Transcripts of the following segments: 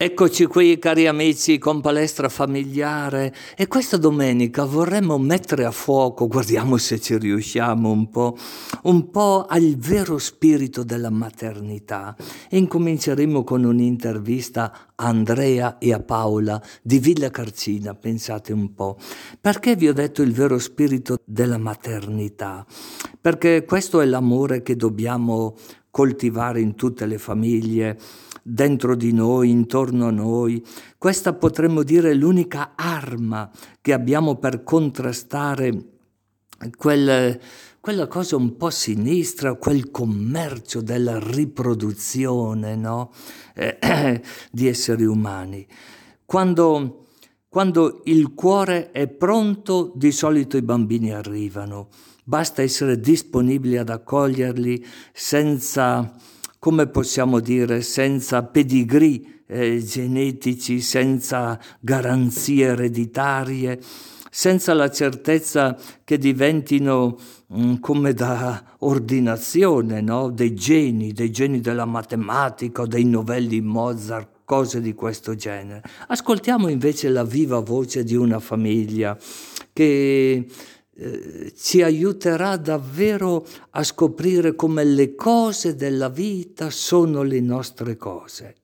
Eccoci qui cari amici con palestra familiare e questa domenica vorremmo mettere a fuoco, guardiamo se ci riusciamo un po', un po' al vero spirito della maternità e incominceremo con un'intervista a Andrea e a Paola di Villa Carcina, pensate un po'. Perché vi ho detto il vero spirito della maternità? Perché questo è l'amore che dobbiamo coltivare in tutte le famiglie dentro di noi, intorno a noi. Questa potremmo dire l'unica arma che abbiamo per contrastare quel, quella cosa un po' sinistra, quel commercio della riproduzione no? eh, di esseri umani. Quando, quando il cuore è pronto, di solito i bambini arrivano. Basta essere disponibili ad accoglierli senza come possiamo dire, senza pedigree eh, genetici, senza garanzie ereditarie, senza la certezza che diventino mh, mm, come da ordinazione no? dei geni, dei geni della matematica dei novelli Mozart cose di questo genere. Ascoltiamo invece la viva voce di una famiglia che eh, ci aiuterà davvero a scoprire come le cose della vita sono le nostre cose.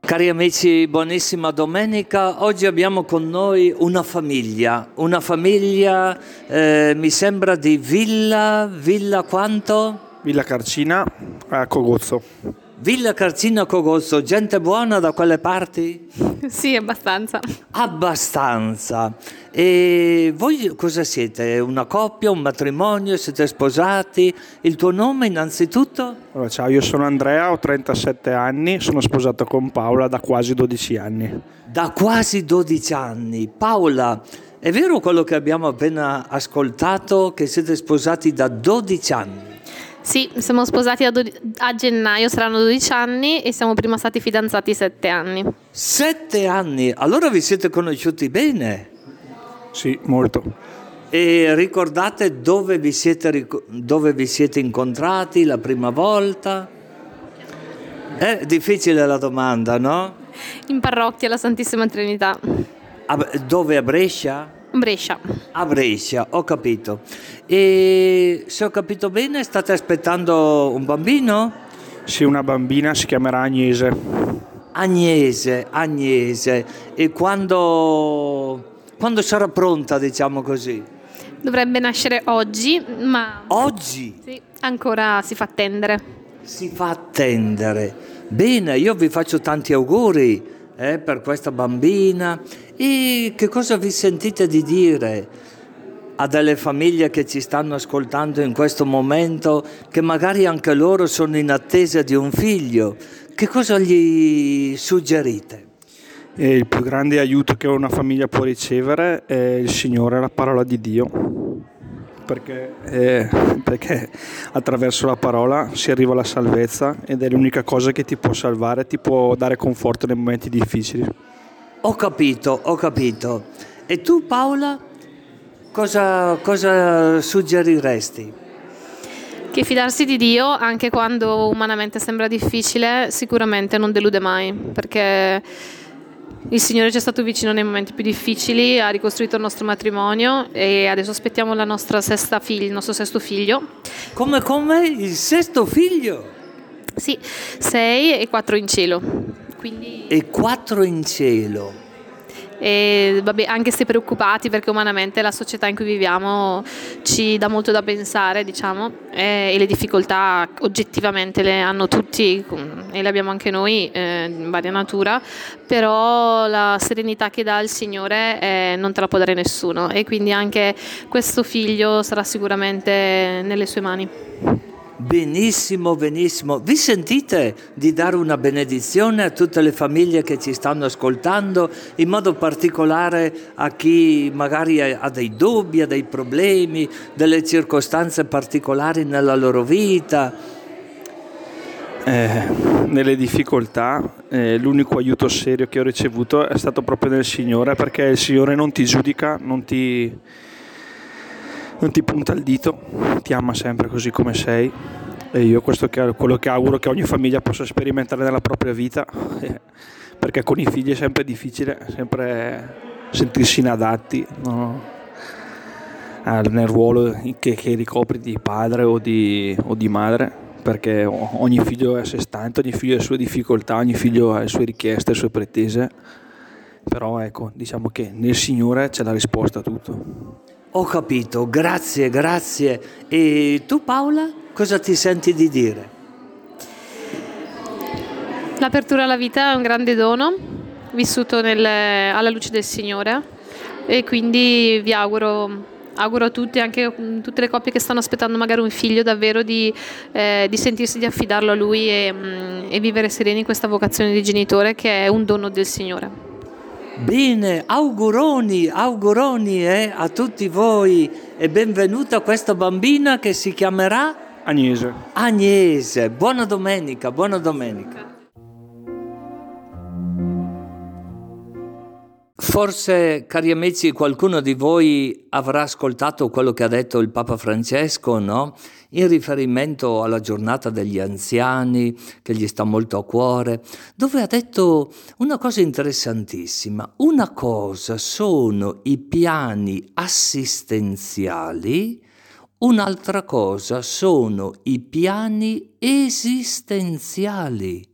Cari amici, buonissima domenica. Oggi abbiamo con noi una famiglia, una famiglia eh, mi sembra di Villa, Villa quanto? Villa Carcina a Cogozzo. Villa Carcina Cogozzo, gente buona da quelle parti? Sì, abbastanza. Abbastanza. E voi cosa siete? Una coppia, un matrimonio? Siete sposati? Il tuo nome innanzitutto? Allora, ciao, io sono Andrea, ho 37 anni, sono sposato con Paola da quasi 12 anni. Da quasi 12 anni. Paola, è vero quello che abbiamo appena ascoltato, che siete sposati da 12 anni? Sì, siamo sposati a, do- a, gennaio, saranno 12 anni e siamo prima stati fidanzati 7 anni. 7 anni? Allora vi siete conosciuti bene? Sì, molto. E ricordate dove vi siete, dove vi siete incontrati la prima volta? È difficile la domanda, no? In parrocchia, la Santissima Trinità. A, dove a Brescia? Brescia. A Brescia, ho capito. E se ho capito bene, state aspettando un bambino? Sì, una bambina, si chiamerà Agnese. Agnese, Agnese. E quando, quando sarà pronta, diciamo così? Dovrebbe nascere oggi, ma... Oggi? Sì, ancora si fa attendere. Si fa attendere. Bene, io vi faccio tanti auguri eh, per questa bambina e che cosa vi sentite di dire a delle famiglie che ci stanno ascoltando in questo momento, che magari anche loro sono in attesa di un figlio? Che cosa gli suggerite? E il più grande aiuto che una famiglia può ricevere è il Signore, la parola di Dio perché, eh, perché, attraverso la parola si arriva alla salvezza ed è l'unica cosa che ti può salvare, ti può dare conforto nei momenti difficili. Ho capito, ho capito. E tu Paola, cosa, cosa suggeriresti? Che fidarsi di Dio, anche quando umanamente sembra difficile, sicuramente non delude mai, perché il Signore ci è stato vicino nei momenti più difficili, ha ricostruito il nostro matrimonio e adesso aspettiamo la nostra sesta figlia, il nostro sesto figlio. Come, come? Il sesto figlio? Sì, sei e quattro in cielo. Quindi... E quattro in cielo e vabbè, anche se preoccupati perché umanamente la società in cui viviamo ci dà molto da pensare, diciamo, e, e le difficoltà oggettivamente le hanno tutti e le abbiamo anche noi eh, in varia natura, però la serenità che dà il Signore eh, non te la può dare nessuno e quindi anche questo figlio sarà sicuramente nelle sue mani. Benissimo, benissimo. Vi sentite di dare una benedizione a tutte le famiglie che ci stanno ascoltando, in modo particolare a chi magari ha dei dubbi, ha dei problemi, delle circostanze particolari nella loro vita? Eh, nelle difficoltà, eh, l'unico aiuto serio che ho ricevuto è stato proprio nel Signore, perché il Signore non ti giudica, non ti non ti punta il dito, ti ama sempre così come sei E io questo è quello che auguro che ogni famiglia possa sperimentare nella propria vita, perché con i figli è sempre difficile, sempre sentirsi inadatti no? nel ruolo che, che, ricopri di padre o di, o di madre, perché ogni figlio è a sé stante, ogni figlio ha le sue difficoltà, ogni figlio ha le sue richieste, le sue pretese, però ecco, diciamo che nel Signore c'è la risposta a tutto. Ho capito, grazie, grazie. E tu Paola, cosa ti senti di dire? L'apertura alla vita è un grande dono, vissuto nel, alla luce del Signore e quindi vi auguro auguro a tutti, anche a tutte le coppie che stanno aspettando magari un figlio, davvero di, eh, di sentirsi di affidarlo a lui e, mm, e vivere sereni in questa vocazione di genitore che è un dono del Signore. Bene, auguroni, auguroni eh, a tutti voi e benvenuta a questa bambina che si chiamerà Agnese. Agnese, buona domenica, buona domenica. Forse, cari amici, qualcuno di voi avrà ascoltato quello che ha detto il Papa Francesco, no? In riferimento alla giornata degli anziani, che gli sta molto a cuore, dove ha detto una cosa interessantissima. Una cosa sono i piani assistenziali, un'altra cosa sono i piani esistenziali.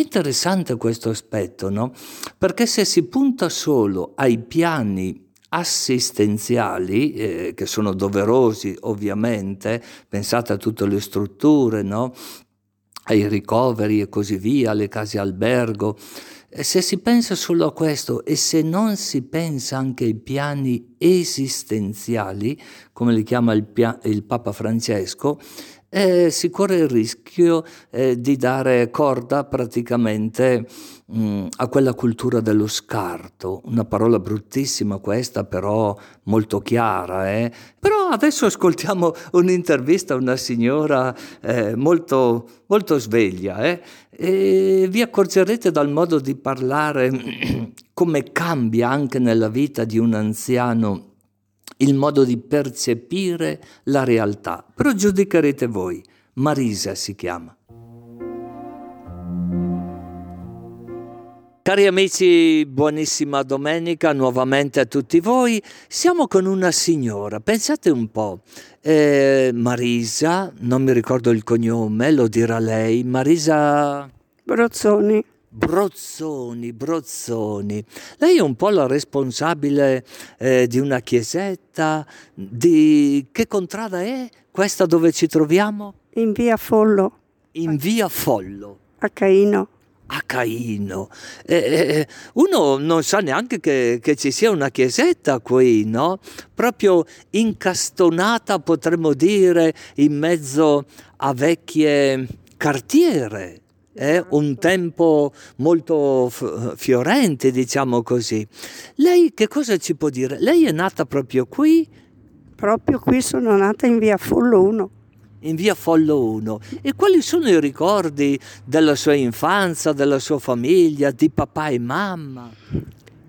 Che interessante questo aspetto, no? Perché se si punta solo ai piani assistenziali, eh, che sono doverosi ovviamente, pensate a tutte le strutture, no? ai ricoveri e così via, alle case albergo, e se si pensa solo a questo e se non si pensa anche ai piani esistenziali, come li chiama il, pia- il Papa Francesco, eh, si corre il rischio eh, di dare corda praticamente mh, mm, a quella cultura dello scarto, una parola bruttissima questa, però molto chiara. Eh? Però adesso ascoltiamo un'intervista a una signora eh, molto, molto sveglia eh? e vi accorgerete dal modo di parlare come cambia anche nella vita di un anziano il modo di percepire la realtà. Però giudicherete voi. Marisa si chiama. Cari amici, buonissima domenica nuovamente a tutti voi. Siamo con una signora, pensate un po', eh, Marisa, non mi ricordo il cognome, lo dirà lei, Marisa... Brozzoni. Brozzoni, Brozzoni. Lei è un po' la responsabile eh, di una chiesetta. Di che contrada è questa dove ci troviamo? In via Follo. In via Follo. A Caino. A Caino. Eh, eh, uno non sa neanche che, che, ci sia una chiesetta qui, no? Proprio incastonata, potremmo dire, in mezzo a vecchie cartiere eh, un tempo molto fiorente, diciamo così. Lei che cosa ci può dire? Lei è nata proprio qui? Proprio qui sono nata in via Follo 1. In via Follo 1. E quali sono i ricordi della sua infanzia, della sua famiglia, di papà e mamma?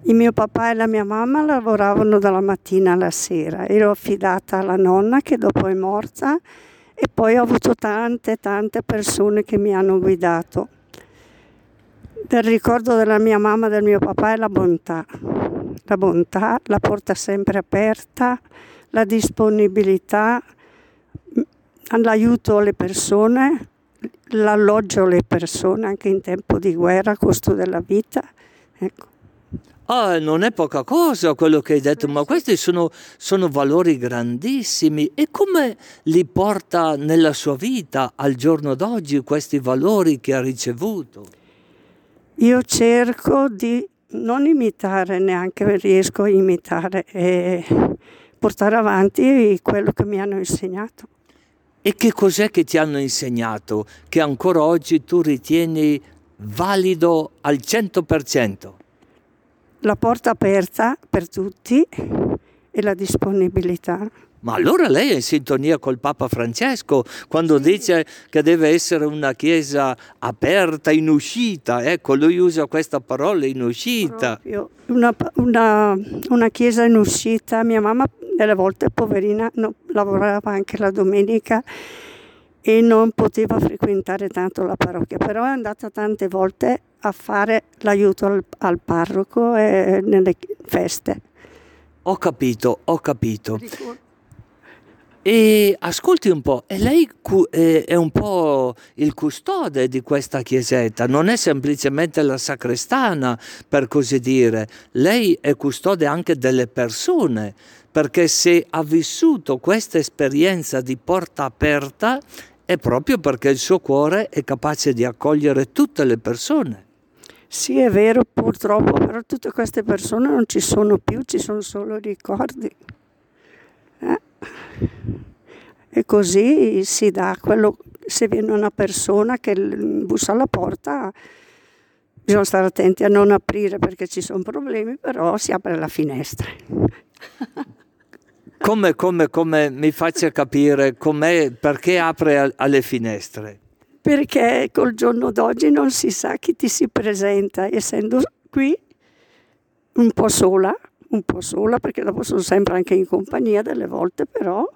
Il mio papà e la mia mamma lavoravano dalla mattina alla sera. Ero affidata alla nonna che dopo è morta e poi ho avuto tante, tante persone che mi hanno guidato. Del ricordo della mia mamma e del mio papà è la bontà. La bontà, la porta sempre aperta, la disponibilità, l'aiuto alle persone, l'alloggio alle persone anche in tempo di guerra, costo della vita. Ecco. Ah, non è poca cosa quello che hai detto, ma questi sono, sono, valori grandissimi. E come li porta nella sua vita al giorno d'oggi questi valori che ha ricevuto? Io cerco di non imitare, neanche riesco a imitare e portare avanti quello che mi hanno insegnato. E che cos'è che ti hanno insegnato che ancora oggi tu ritieni valido al 100%? La porta aperta per tutti e la disponibilità. Ma allora lei è in sintonia col Papa Francesco quando dice che deve essere una chiesa aperta, in uscita. Ecco, lui usa questa parola, in uscita. Una, una, una, chiesa in uscita. Mia mamma delle volte, poverina, no, lavorava anche la domenica e non poteva frequentare tanto la parrocchia, però è andata tante volte a fare l'aiuto al, al parroco e nelle feste. Ho capito, ho capito. E ascolti un po', e lei è un po' il custode di questa chiesetta, non è semplicemente la sacrestana, per così dire, lei è custode anche delle persone, perché se ha vissuto questa esperienza di porta aperta è proprio perché il suo cuore è capace di accogliere tutte le persone. Sì, è vero, purtroppo, però tutte queste persone non ci sono più, ci sono solo ricordi. Eh? E così si dà quello, se viene una persona che bussa alla porta, bisogna stare attenti a non aprire perché ci sono problemi, però si apre la finestra. Come, come, come mi faccia capire perché apre alle finestre? Perché col giorno d'oggi non si sa chi ti si presenta, essendo qui un po' sola, un po' sola perché dopo sono sempre anche in compagnia delle volte, però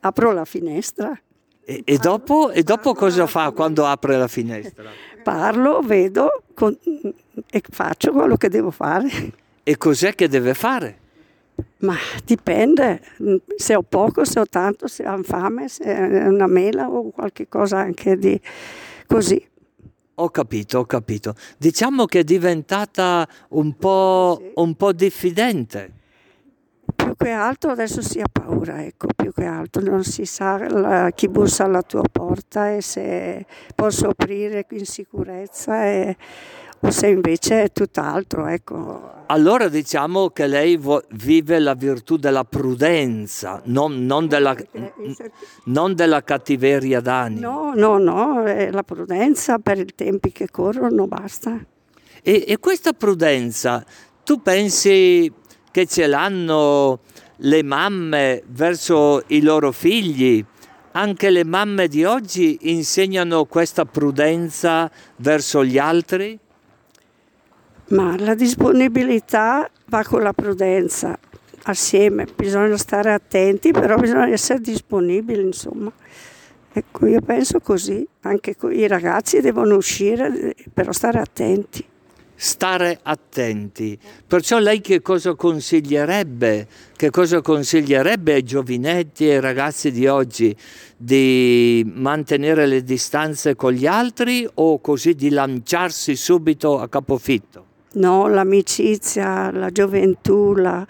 apro la finestra. E, e, dopo, e dopo, cosa fa quando apre la finestra? Parlo, vedo con, e faccio quello che devo fare. E cos'è che deve fare? Ma dipende, se ho poco, se ho tanto, se ho fame, se è una mela o qualche cosa anche di così. Ho capito, ho capito. Diciamo che è diventata un po', sì. un po diffidente. Più che altro adesso si ha paura, ecco, più che altro non si sa la, chi bussa alla tua porta e se posso aprire in sicurezza e, se invece è tutt'altro, ecco. Allora diciamo che lei vo- vive la virtù della prudenza, non, non, della, non della, cattiveria d'animo. No, no, no, è la prudenza per i tempi che corrono, basta. E, e questa prudenza, tu pensi che ce l'hanno le mamme verso i loro figli? Anche le mamme di oggi insegnano questa prudenza verso gli altri? Ma la disponibilità va con la prudenza, assieme, bisogna stare attenti, però bisogna essere disponibili, insomma. Ecco, io penso così, anche i ragazzi devono uscire, però stare attenti. Stare attenti. Perciò lei che cosa consiglierebbe? Che cosa consiglierebbe ai giovinetti e ai ragazzi di oggi? Di mantenere le distanze con gli altri o così di lanciarsi subito a capofitto? No? l'amicizia, la gioventù, la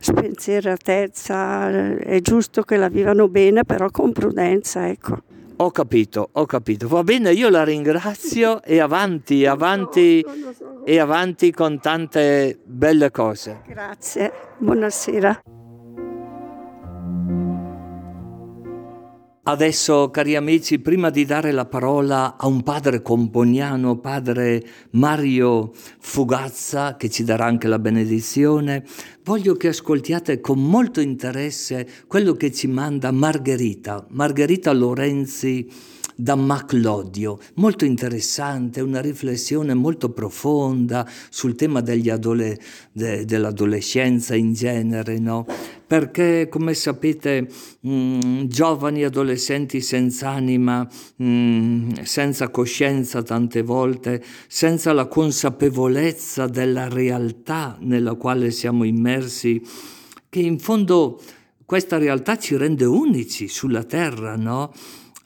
spensieratezza, è giusto che la vivano bene, però con prudenza, ecco. Ho capito, ho capito. Va bene, io la ringrazio e avanti, avanti e avanti con tante belle cose. Grazie, buonasera. Adesso, cari amici, prima di dare la parola a un padre componiano, padre Mario Fugazza, che ci darà anche la benedizione, voglio che ascoltiate con molto interesse quello che ci manda Margherita, Margherita Lorenzi da Maclodio, molto interessante, una riflessione molto profonda sul tema adole- de- dell'adolescenza in genere, no? perché come sapete mh, mm, giovani adolescenti senza anima, mh, mm, senza coscienza tante volte, senza la consapevolezza della realtà nella quale siamo immersi, che in fondo questa realtà ci rende unici sulla terra, no?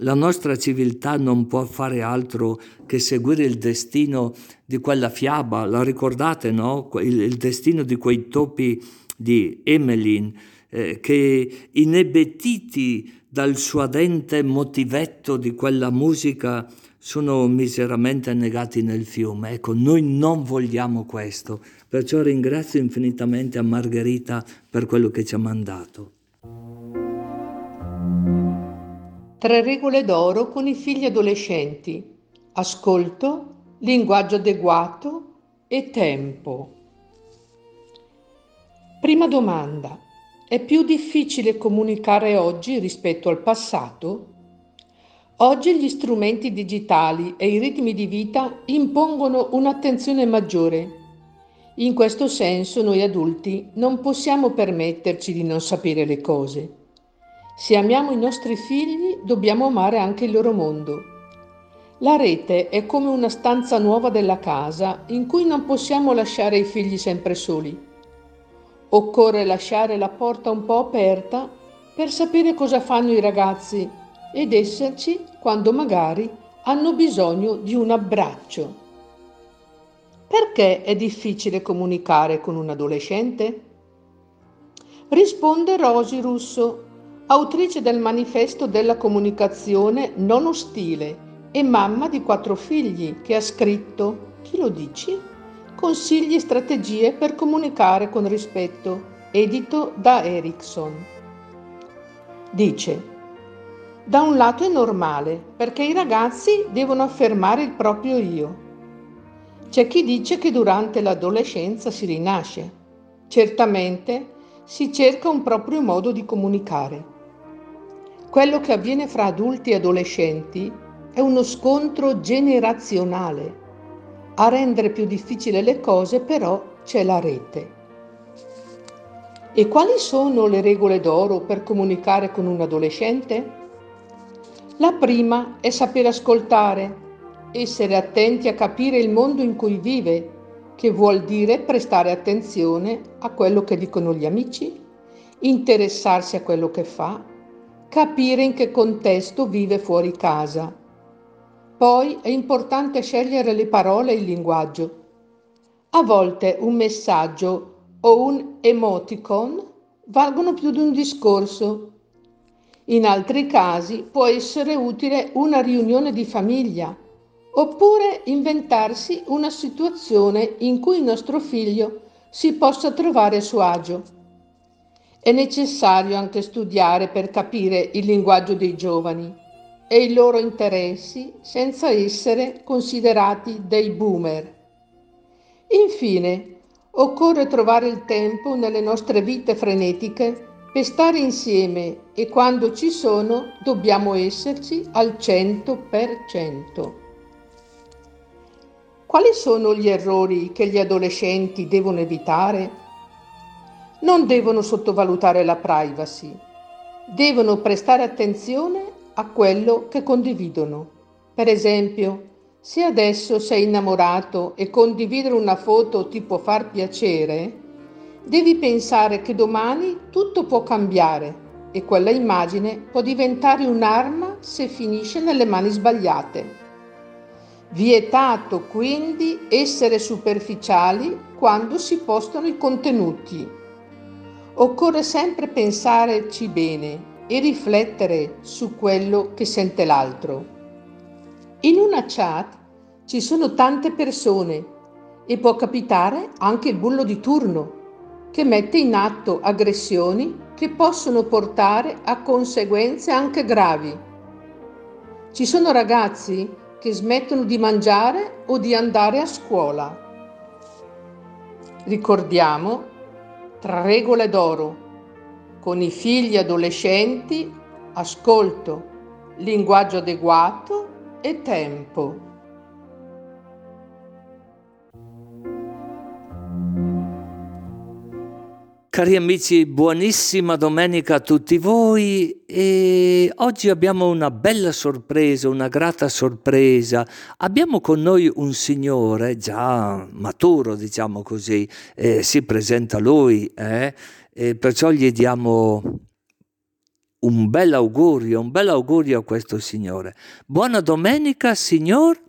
La nostra civiltà non può fare altro che seguire il destino di quella fiaba, la ricordate, no? Il, il destino di quei topi di Emmeline, eh, che inebettiti dal suadente motivetto di quella musica sono miseramente negati nel fiume. Ecco, noi non vogliamo questo, perciò ringrazio infinitamente a Margherita per quello che ci ha mandato. Tre regole d'oro con i figli adolescenti. Ascolto, linguaggio adeguato e tempo. Prima domanda. È più difficile comunicare oggi rispetto al passato? Oggi gli strumenti digitali e i ritmi di vita impongono un'attenzione maggiore. In questo senso noi adulti non possiamo permetterci di non sapere le cose. Se amiamo i nostri figli, dobbiamo amare anche il loro mondo. La rete è come una stanza nuova della casa in cui non possiamo lasciare i figli sempre soli. Occorre lasciare la porta un po' aperta per sapere cosa fanno i ragazzi ed esserci quando magari hanno bisogno di un abbraccio. Perché è difficile comunicare con un adolescente? Risponde Rosy Russo, autrice del manifesto della comunicazione non ostile e mamma di quattro figli che ha scritto, chi lo dici? Consigli e strategie per comunicare con rispetto, edito da Erickson. Dice, da un lato è normale perché i ragazzi devono affermare il proprio io. C'è chi dice che durante l'adolescenza si rinasce. Certamente si cerca un proprio modo di comunicare. Quello che avviene fra adulti e adolescenti è uno scontro generazionale. A rendere più difficile le cose però c'è la rete. E quali sono le regole d'oro per comunicare con un adolescente? La prima è sapere ascoltare, essere attenti a capire il mondo in cui vive, che vuol dire prestare attenzione a quello che dicono gli amici, interessarsi a quello che fa, capire in che contesto vive fuori casa poi è importante scegliere le parole e il linguaggio. A volte un messaggio o un emoticon valgono più di un discorso. In altri casi può essere utile una riunione di famiglia oppure inventarsi una situazione in cui il nostro figlio si possa trovare a suo agio. È necessario anche studiare per capire il linguaggio dei giovani e i loro interessi senza essere considerati dei boomer. Infine, occorre trovare il tempo nelle nostre vite frenetiche per stare insieme e quando ci sono dobbiamo esserci al 100%. Quali sono gli errori che gli adolescenti devono evitare? Non devono sottovalutare la privacy, devono prestare attenzione a quello che condividono. Per esempio, se adesso sei innamorato e condividere una foto ti può far piacere, devi pensare che domani tutto può cambiare e quella immagine può diventare un'arma se finisce nelle mani sbagliate. Vietato quindi essere superficiali quando si postano i contenuti. Occorre sempre pensarci bene e riflettere su quello che sente l'altro. In una chat ci sono tante persone e può capitare anche il bullo di turno che mette in atto aggressioni che possono portare a conseguenze anche gravi. Ci sono ragazzi che smettono di mangiare o di andare a scuola. Ricordiamo tre regole d'oro con i figli adolescenti, ascolto, linguaggio adeguato e tempo. Cari amici, buonissima domenica a tutti voi e oggi abbiamo una bella sorpresa, una grata sorpresa. Abbiamo con noi un signore già maturo, diciamo così, eh, si presenta lui, eh? E perciò gli diamo un bel augurio, un bel augurio a questo signore. Buona domenica, signor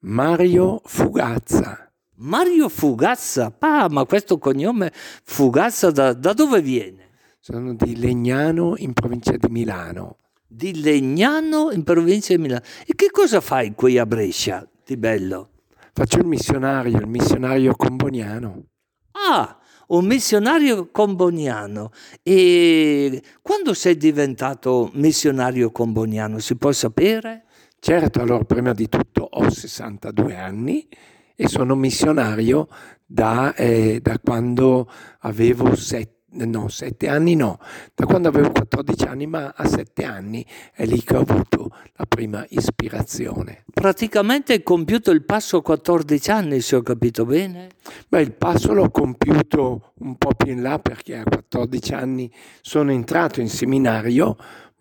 Mario Fugazza. Mario Fugazza, ah, ma questo cognome Fugazza da, da dove viene? Sono di Legnano in provincia di Milano. Di Legnano in provincia di Milano. E che cosa fai qui a Brescia, di bello? Faccio il missionario, il missionario comboniano. Ah, un missionario comboniano. E quando sei diventato missionario comboniano, si può sapere? Certo, allora prima di tutto ho 62 anni e sono missionario da, eh, da quando avevo 7 no, sette anni no, da quando avevo 14 anni, ma a sette anni è lì che ho avuto la prima ispirazione. Praticamente hai compiuto il passo a 14 anni, se ho capito bene? Beh, il passo l'ho compiuto un po' più in là perché a 14 anni sono entrato in seminario,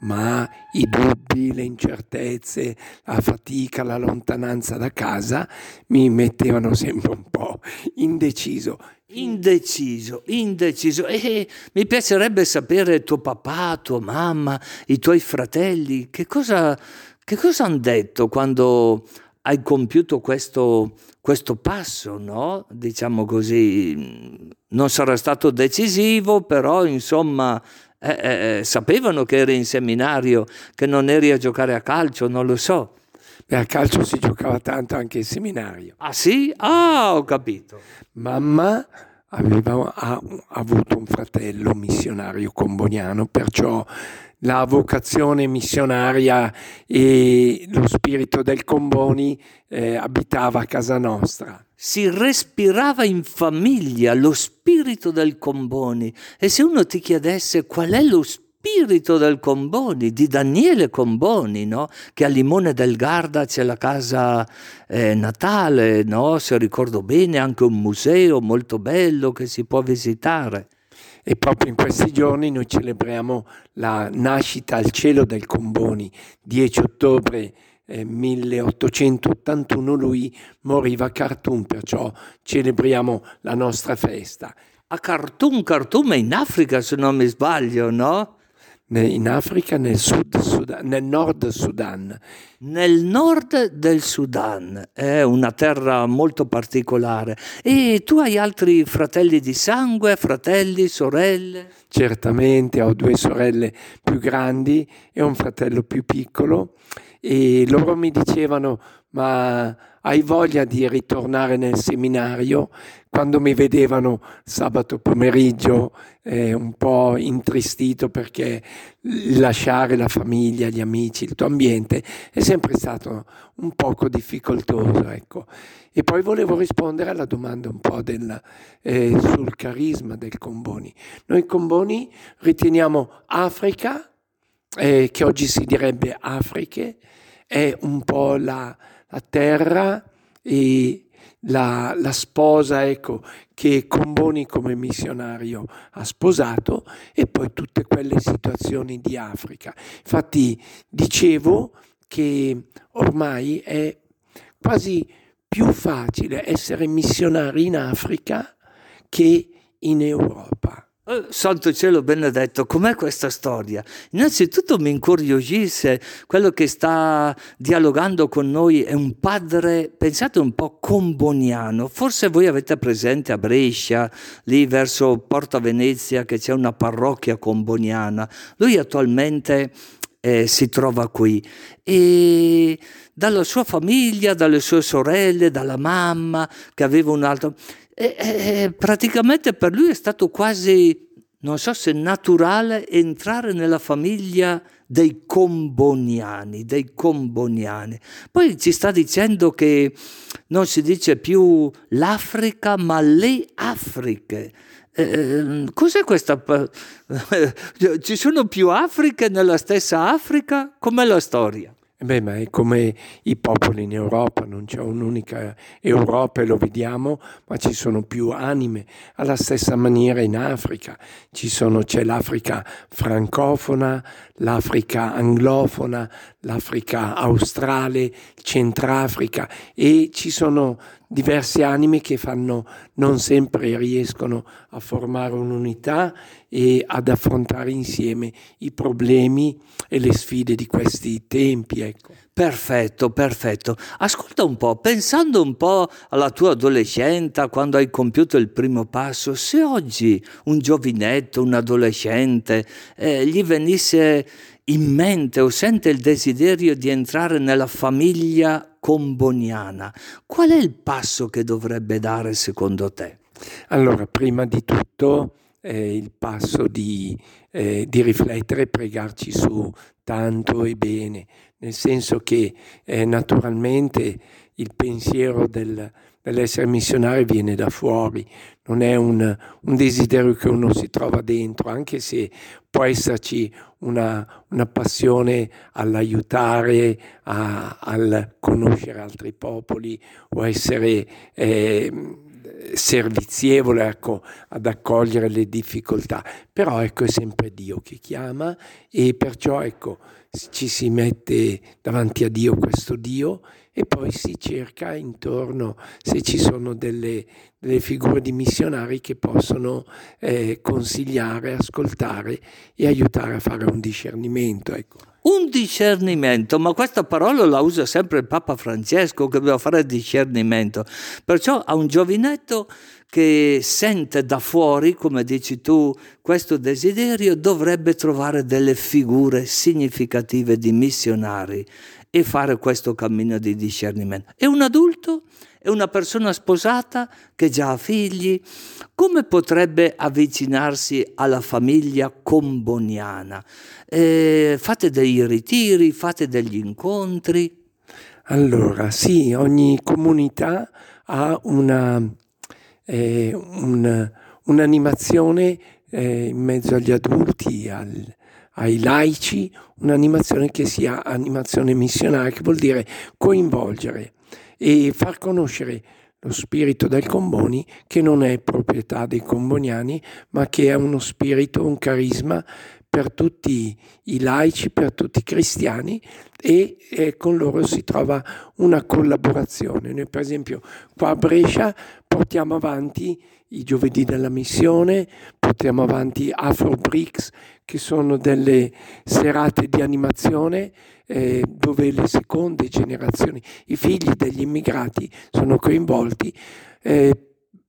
ma i dubbi, le incertezze, la fatica, la lontananza da casa mi mettevano sempre un po' indeciso. Indeciso, indeciso. E mi piacerebbe sapere tuo papà, tua mamma, i tuoi fratelli, che cosa, che cosa hanno detto quando hai compiuto questo, questo passo, no? Diciamo così, non sarà stato decisivo, però insomma eh, eh, eh, sapevano che eri in seminario, che non eri a giocare a calcio, non lo so. Beh, a calcio si giocava tanto anche in seminario. Ah sì? Ah, ho capito. Mamma aveva ha, avuto un fratello missionario comboniano, perciò la vocazione missionaria e lo spirito del Comboni eh, abitava a casa nostra. Si respirava in famiglia lo spirito del Comboni e se uno ti chiedesse qual è lo spirito del Comboni, di Daniele Comboni, no? che a Limone del Garda c'è la casa eh, natale, no? se ricordo bene, anche un museo molto bello che si può visitare. E proprio in questi giorni noi celebriamo la nascita al cielo del Comboni, 10 ottobre eh, 1881 lui moriva a Khartoum, perciò celebriamo la nostra festa. A Khartoum, Khartoum è in Africa se non mi sbaglio, no? In Africa, nel, sud, Sudan, nel nord Sudan. Nel nord del Sudan, è una terra molto particolare. E tu hai altri fratelli di sangue, fratelli, sorelle? Certamente, ho due sorelle più grandi e un fratello più piccolo e loro mi dicevano ma hai voglia di ritornare nel seminario? Quando mi vedevano sabato pomeriggio eh, un po' intristito perché lasciare la famiglia, gli amici, il tuo ambiente è sempre stato un poco difficoltoso. Ecco. E poi volevo rispondere alla domanda un po' del, eh, sul carisma del Comboni. Noi Comboni riteniamo Africa, eh, che oggi si direbbe Afriche, è un po' la, la terra e la, la, sposa ecco, che Comboni come missionario ha sposato e poi tutte quelle situazioni di Africa. Infatti dicevo che ormai è quasi più facile essere missionari in Africa che in Europa. Oh, santo cielo benedetto, com'è questa storia? Innanzitutto mi incuriosisce quello che sta dialogando con noi è un padre, pensate un po' comboniano. Forse voi avete presente a Brescia, lì verso Porta Venezia, che c'è una parrocchia comboniana. Lui attualmente eh, si trova qui e dalla sua famiglia, dalle sue sorelle, dalla mamma che aveva un altro e, e, praticamente per lui è stato quasi, non so se naturale, entrare nella famiglia dei comboniani, dei comboniani. Poi ci sta dicendo che non si dice più l'Africa, ma le Afriche. Eh, cos'è questa? Ci sono più Afriche nella stessa Africa? Com'è la storia? Beh, ma è come i popoli in Europa, non c'è un'unica Europa e lo vediamo, ma ci sono più anime. Alla stessa maniera in Africa sono, c'è l'Africa francofona, l'Africa anglofona, l'Africa australe, Centrafrica e ci sono diverse anime che fanno, non sempre riescono a formare un'unità e ad affrontare insieme i problemi e le sfide di questi tempi. Ecco. Perfetto, perfetto. Ascolta un po', pensando un po' alla tua adolescenza, quando hai compiuto il primo passo, se oggi un giovinetto, un adolescente, eh, gli venisse in mente o sente il desiderio di entrare nella famiglia comboniana, qual è il passo che dovrebbe dare secondo te? Allora, prima di tutto eh, il passo di, eh, di riflettere e pregarci su tanto e bene, nel senso che eh, naturalmente il pensiero del, dell'essere missionario viene da fuori, non è un, un, desiderio che uno si trova dentro, anche se può esserci una, una passione all'aiutare, a, al conoscere altri popoli o essere eh, servizievole ecco, ad accogliere le difficoltà, però ecco è sempre Dio che chiama e perciò ecco ci si mette davanti a Dio questo Dio e poi si cerca intorno se ci sono delle, delle figure di missionari che possono eh, consigliare, ascoltare e aiutare a fare un discernimento. Ecco. Un discernimento, ma questa parola la usa sempre il Papa Francesco che deve fare discernimento. Perciò a un giovinetto che sente da fuori, come dici tu, questo desiderio, dovrebbe trovare delle figure significative di missionari e fare questo cammino di discernimento. E un adulto? È una persona sposata che già ha figli? Come potrebbe avvicinarsi alla famiglia comboniana? Eh, fate dei ritiri, fate degli incontri? Allora, sì, ogni comunità ha una, eh, un, un'animazione eh, in mezzo agli adulti, al, ai laici, un'animazione che sia animazione missionaria, che vuol dire coinvolgere e far conoscere lo spirito del Comboni che non è proprietà dei comboniani ma che è uno spirito, un carisma per tutti i laici, per tutti i cristiani e, e, con loro si trova una collaborazione. Noi per esempio qua a Brescia portiamo avanti i giovedì della missione, portiamo avanti Afro Bricks che sono delle serate di animazione eh, dove le seconde generazioni, i figli degli immigrati sono coinvolti. Eh,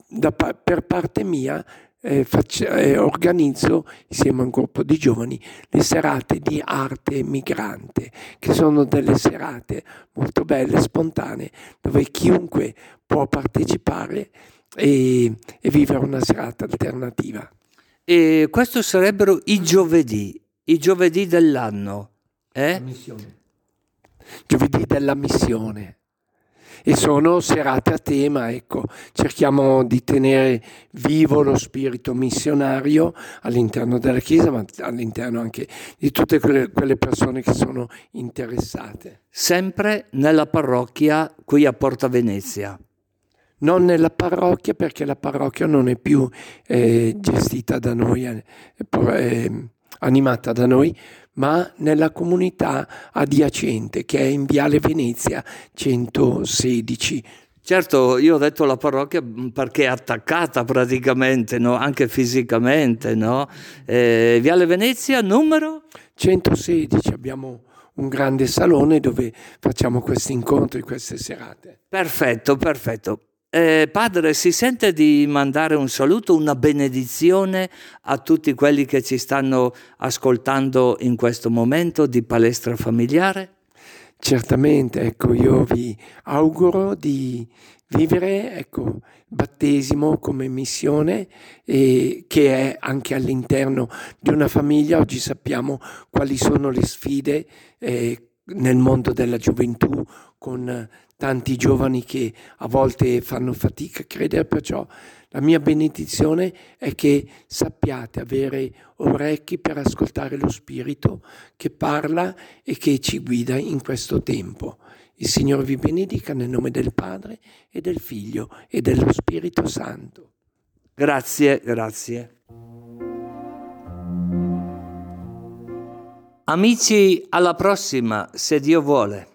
da, per parte mia eh, faccio, eh, organizzo insieme a un gruppo di giovani le serate di arte migrante, che sono delle serate molto belle, spontanee, dove chiunque può partecipare e, e vivere una serata alternativa. E questo sarebbero i giovedì, i giovedì dell'anno. Eh? Giovedì della missione e sono serate a tema, ecco, cerchiamo di tenere vivo lo spirito missionario all'interno della Chiesa, ma all'interno anche di tutte quelle, quelle persone che sono interessate. Sempre nella parrocchia qui a Porta Venezia non nella parrocchia perché la parrocchia non è più eh, gestita da noi, eh, eh, animata da noi, ma nella comunità adiacente che è in Viale Venezia 116. Certo, io ho detto la parrocchia perché è attaccata praticamente, no? anche fisicamente. No? Eh, Viale Venezia, numero? 116, abbiamo un grande salone dove facciamo questi incontri, queste serate. Perfetto, perfetto. Eh, padre, si sente di mandare un saluto, una benedizione a tutti quelli che ci stanno ascoltando in questo momento di palestra familiare? Certamente, ecco, io vi auguro di vivere ecco, battesimo come missione e che è anche all'interno di una famiglia. Oggi sappiamo quali sono le sfide eh, nel mondo della gioventù con tanti giovani che a volte fanno fatica a credere, perciò la mia benedizione è che sappiate avere orecchi per ascoltare lo Spirito che parla e che ci guida in questo tempo. Il Signore vi benedica nel nome del Padre e del Figlio e dello Spirito Santo. Grazie, grazie. Amici, alla prossima, se Dio vuole.